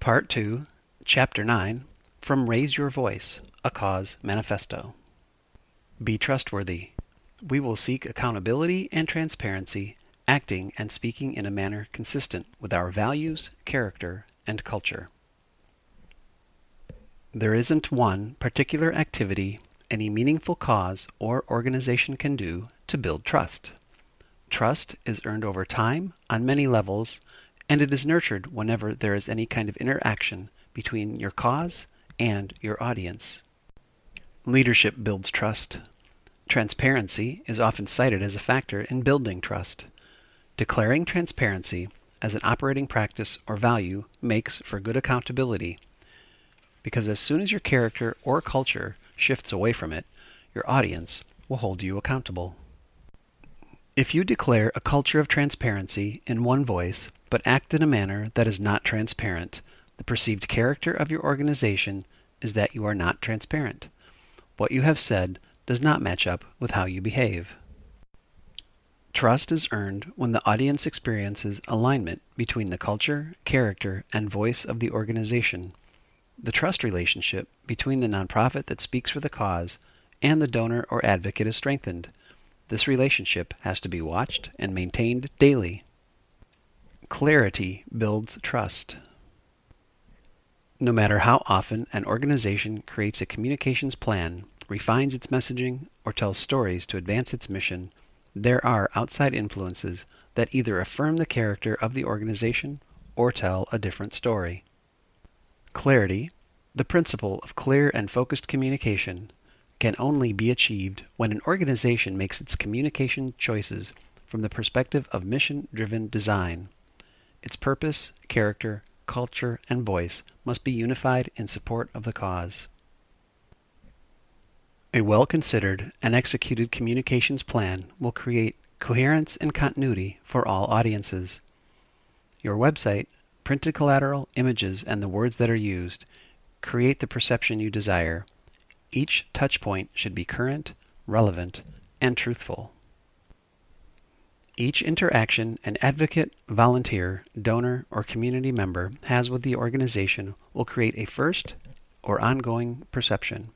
Part 2, Chapter 9 From Raise Your Voice A Cause Manifesto. Be trustworthy. We will seek accountability and transparency, acting and speaking in a manner consistent with our values, character, and culture. There isn't one particular activity any meaningful cause or organization can do to build trust. Trust is earned over time on many levels, and it is nurtured whenever there is any kind of interaction between your cause and your audience. Leadership builds trust. Transparency is often cited as a factor in building trust. Declaring transparency as an operating practice or value makes for good accountability because as soon as your character or culture shifts away from it, your audience will hold you accountable. If you declare a culture of transparency in one voice, but act in a manner that is not transparent, the perceived character of your organization is that you are not transparent. What you have said does not match up with how you behave. Trust is earned when the audience experiences alignment between the culture, character, and voice of the organization. The trust relationship between the nonprofit that speaks for the cause and the donor or advocate is strengthened. This relationship has to be watched and maintained daily. Clarity builds trust. No matter how often an organization creates a communications plan, refines its messaging, or tells stories to advance its mission, there are outside influences that either affirm the character of the organization or tell a different story. Clarity, the principle of clear and focused communication, can only be achieved when an organization makes its communication choices from the perspective of mission driven design. Its purpose, character, culture, and voice must be unified in support of the cause. A well considered and executed communications plan will create coherence and continuity for all audiences. Your website, printed collateral, images, and the words that are used create the perception you desire. Each touch point should be current, relevant, and truthful. Each interaction an advocate, volunteer, donor, or community member has with the organization will create a first or ongoing perception.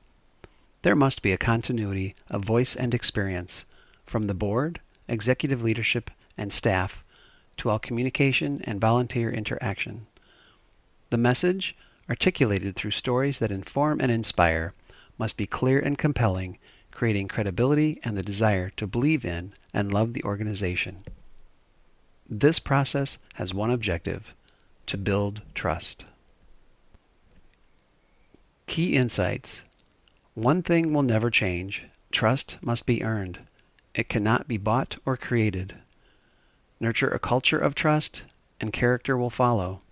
There must be a continuity of voice and experience from the board, executive leadership, and staff to all communication and volunteer interaction. The message, articulated through stories that inform and inspire, must be clear and compelling, creating credibility and the desire to believe in and love the organization. This process has one objective to build trust. Key insights One thing will never change trust must be earned, it cannot be bought or created. Nurture a culture of trust, and character will follow.